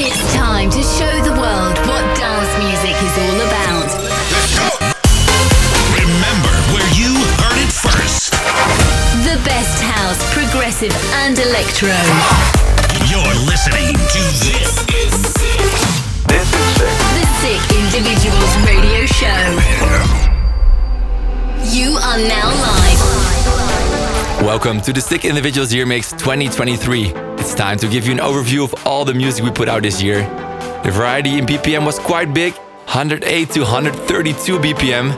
It's time to show the world what dance music is all about. Remember where you heard it first. The best house, progressive, and electro. You're listening to this. This is sick. The Sick Individuals Radio Show. You are now live. Welcome to the Sick Individuals Year Mix 2023. It's time to give you an overview of all the music we put out this year. The variety in BPM was quite big 108 to 132 BPM,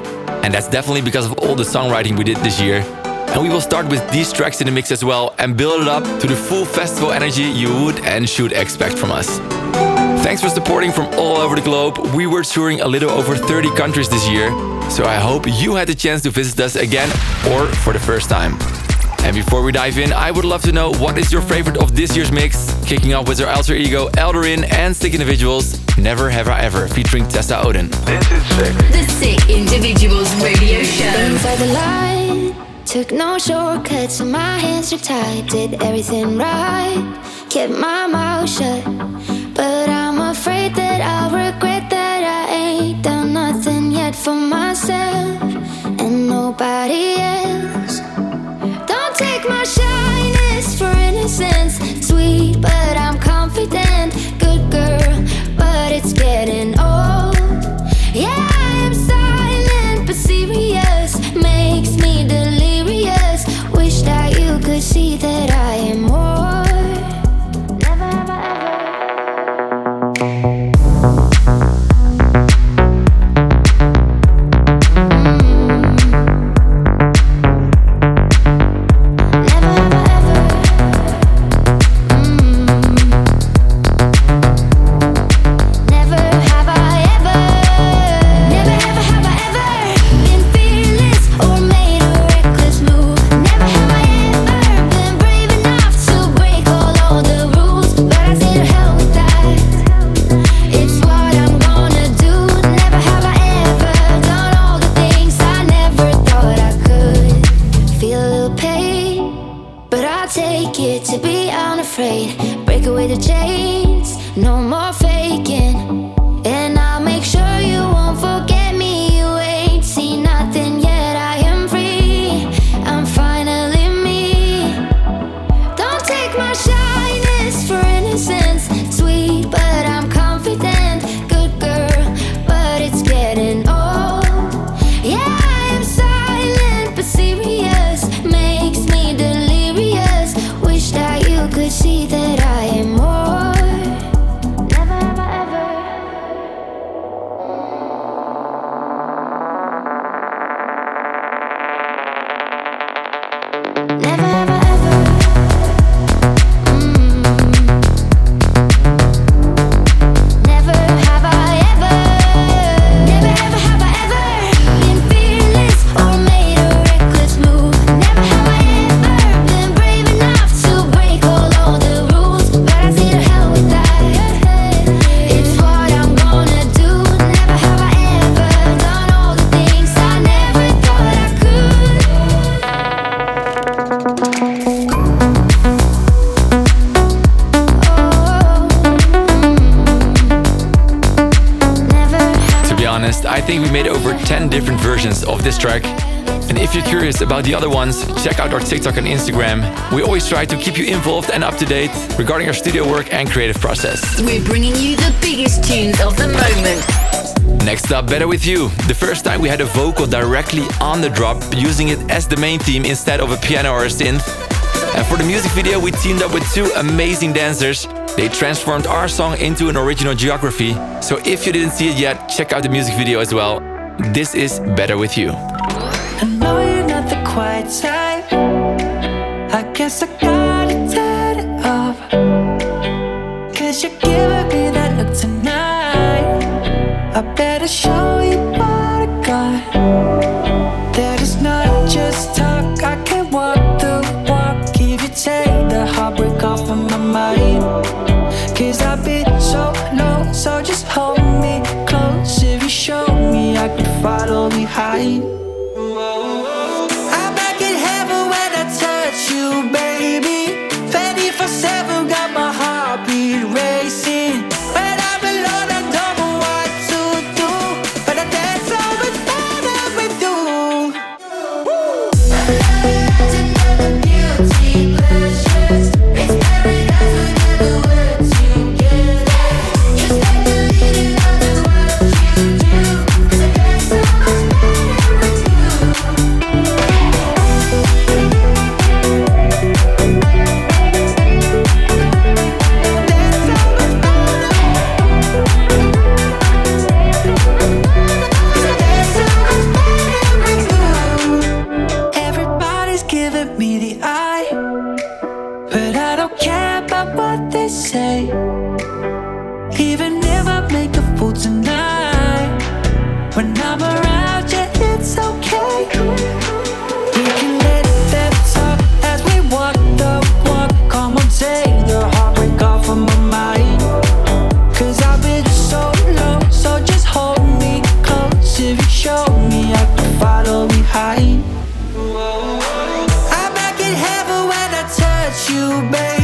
and that's definitely because of all the songwriting we did this year. And we will start with these tracks in the mix as well and build it up to the full festival energy you would and should expect from us. Thanks for supporting from all over the globe. We were touring a little over 30 countries this year, so I hope you had the chance to visit us again or for the first time. And before we dive in, I would love to know what is your favorite of this year's mix? Kicking off with our alter ego, Elderin and Sick Individuals, Never Have I Ever, featuring Tessa Odin. This is sick. The Sick Individuals Radio Show. Inside the line, took no shortcuts, and my hands were tied. Did everything right, kept my mouth shut. But I'm afraid that I'll regret that I ain't done nothing yet for myself and nobody else. My shyness for innocence, sweet, but I'm confident. Good 10 different versions of this track. And if you're curious about the other ones, check out our TikTok and Instagram. We always try to keep you involved and up to date regarding our studio work and creative process. We're bringing you the biggest tunes of the moment. Next up, Better With You. The first time we had a vocal directly on the drop, using it as the main theme instead of a piano or a synth. And for the music video, we teamed up with two amazing dancers. They transformed our song into an original geography. So if you didn't see it yet, check out the music video as well. This is Better With You. I know you're not the quiet type. I guess I turn it. Cause you're giving me that look tonight. I better show you follow you, babe.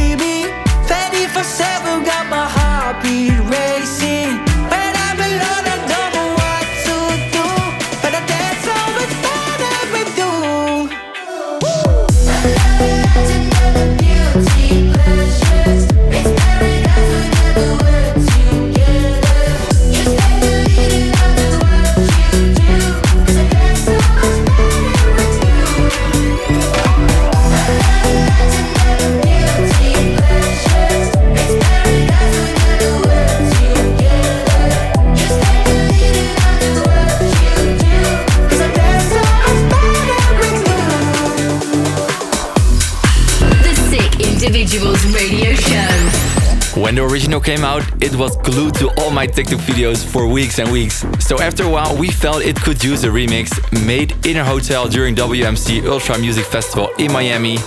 Original came out, it was glued to all my TikTok videos for weeks and weeks. So after a while, we felt it could use a remix made in a hotel during WMC Ultra Music Festival in Miami.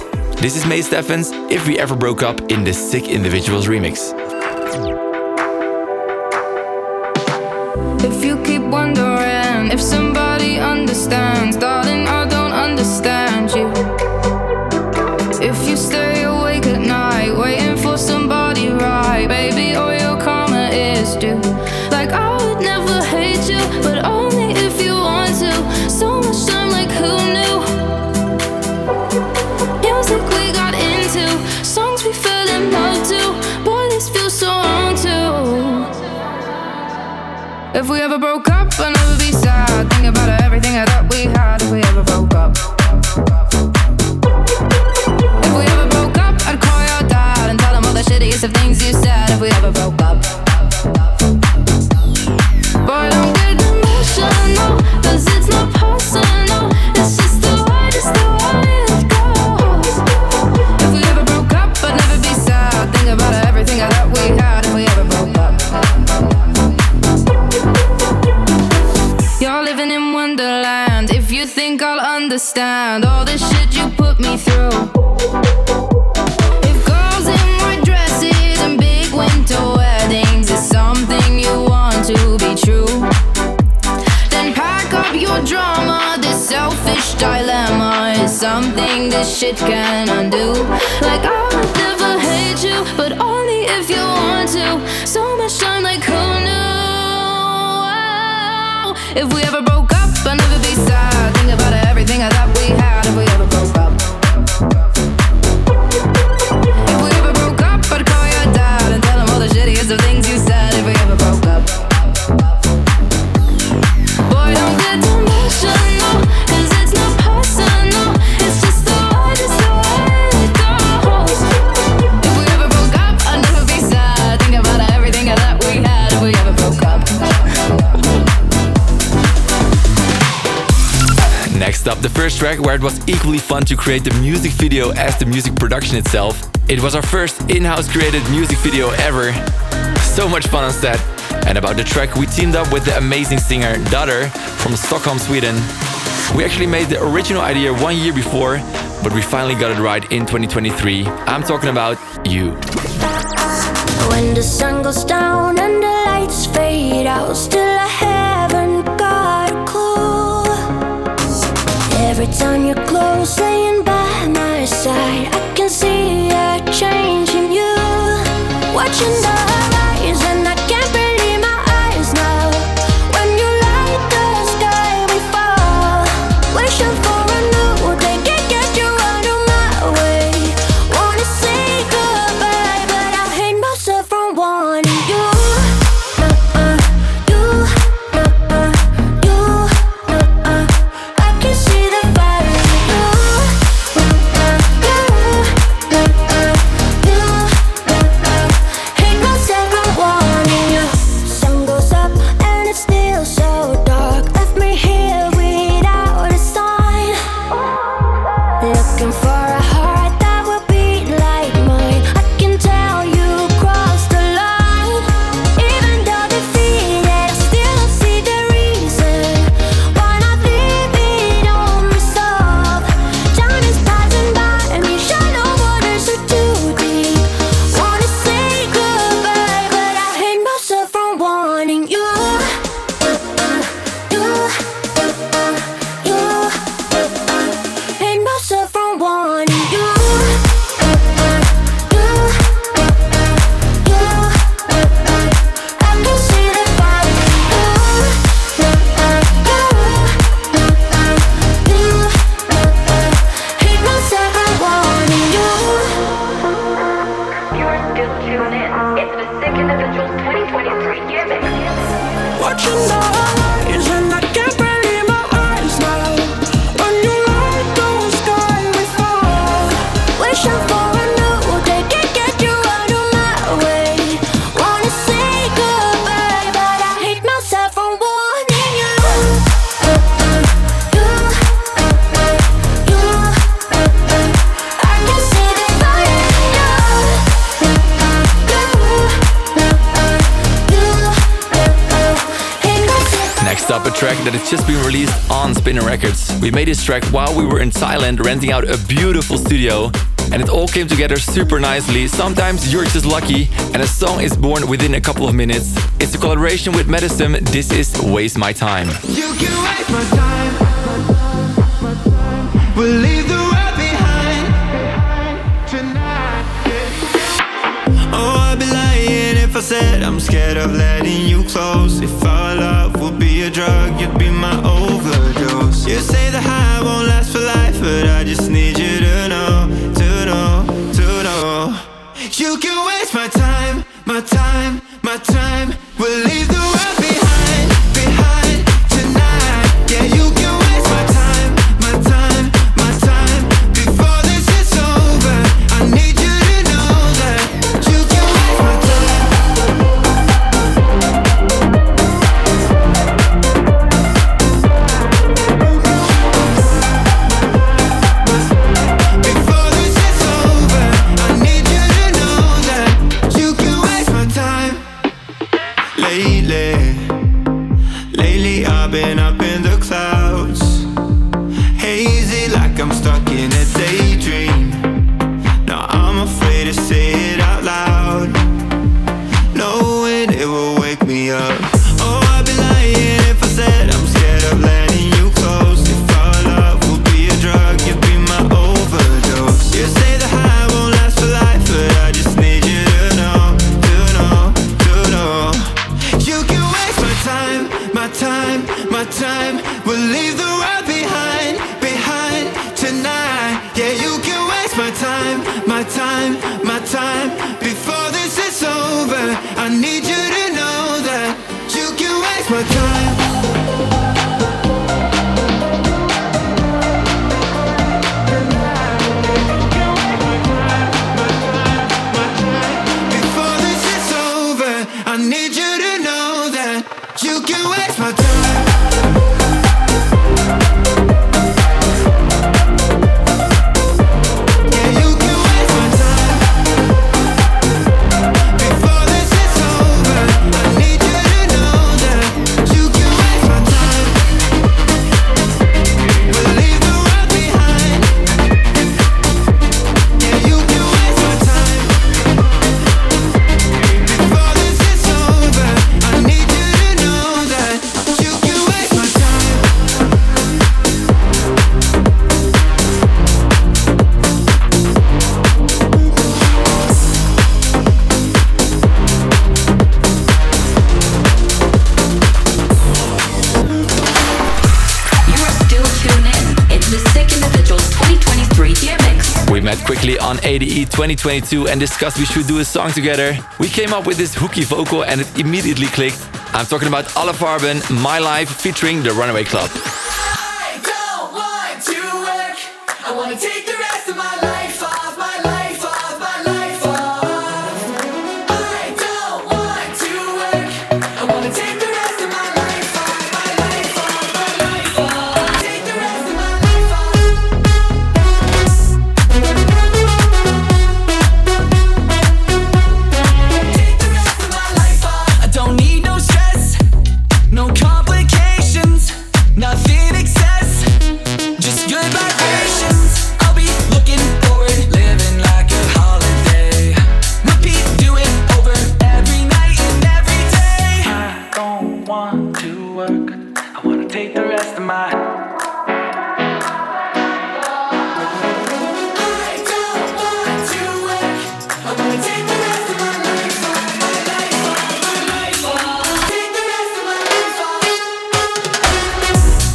This is Mae Stephens, If We Ever Broke Up in the Sick Individuals remix. If you keep wondering if somebody If we ever broke up, I'd never be sad. Think about everything thought we had. If we ever broke up. If we ever broke up, I'd call your dad and tell him all the shittiest of things you said. If we ever broke up. Shit can undo. Like I would never hate you, but only if you want to. So much time, like who knew? If we ever first track where it was equally fun to create the music video as the music production itself. It was our first in-house created music video ever. So much fun on set. And about the track, we teamed up with the amazing singer Dotter from Stockholm, Sweden. We actually made the original idea one year before, but we finally got it right in 2023. I'm talking about you. When the sun goes down and the lights fade out, still I haven't Every time you're close, laying by my side, I can see a change in you. Watching the horizon, track that has just been released on Spinnin' Records. We made this track while we were in Thailand renting out a beautiful studio, and it all came together super nicely. Sometimes you're just lucky, and a song is born within a couple of minutes. It's a collaboration with Medicine. This is Waste My Time. You can waste my time. We'll leave the world behind tonight. Oh, I'd be lying if I said I'm scared of letting you close. If our love would be drug, you'd be my overdose. You say the high won't last for life, but I just need you to know, to know, to know. You can waste my time, my time, my time. We'll Lately, lately I've been leave the world behind, behind tonight. Yeah, you can waste my time, my time, my time. Before this is over, I need you to know that you can waste my time. Before this is over, I need you to know that you can waste my time. Yeah, quickly on ADE 2022 and discussed we should do a song together. We came up with this hooky vocal and it immediately clicked. I'm talking about Alle Farben, My Life featuring The Runaway Club. Nothing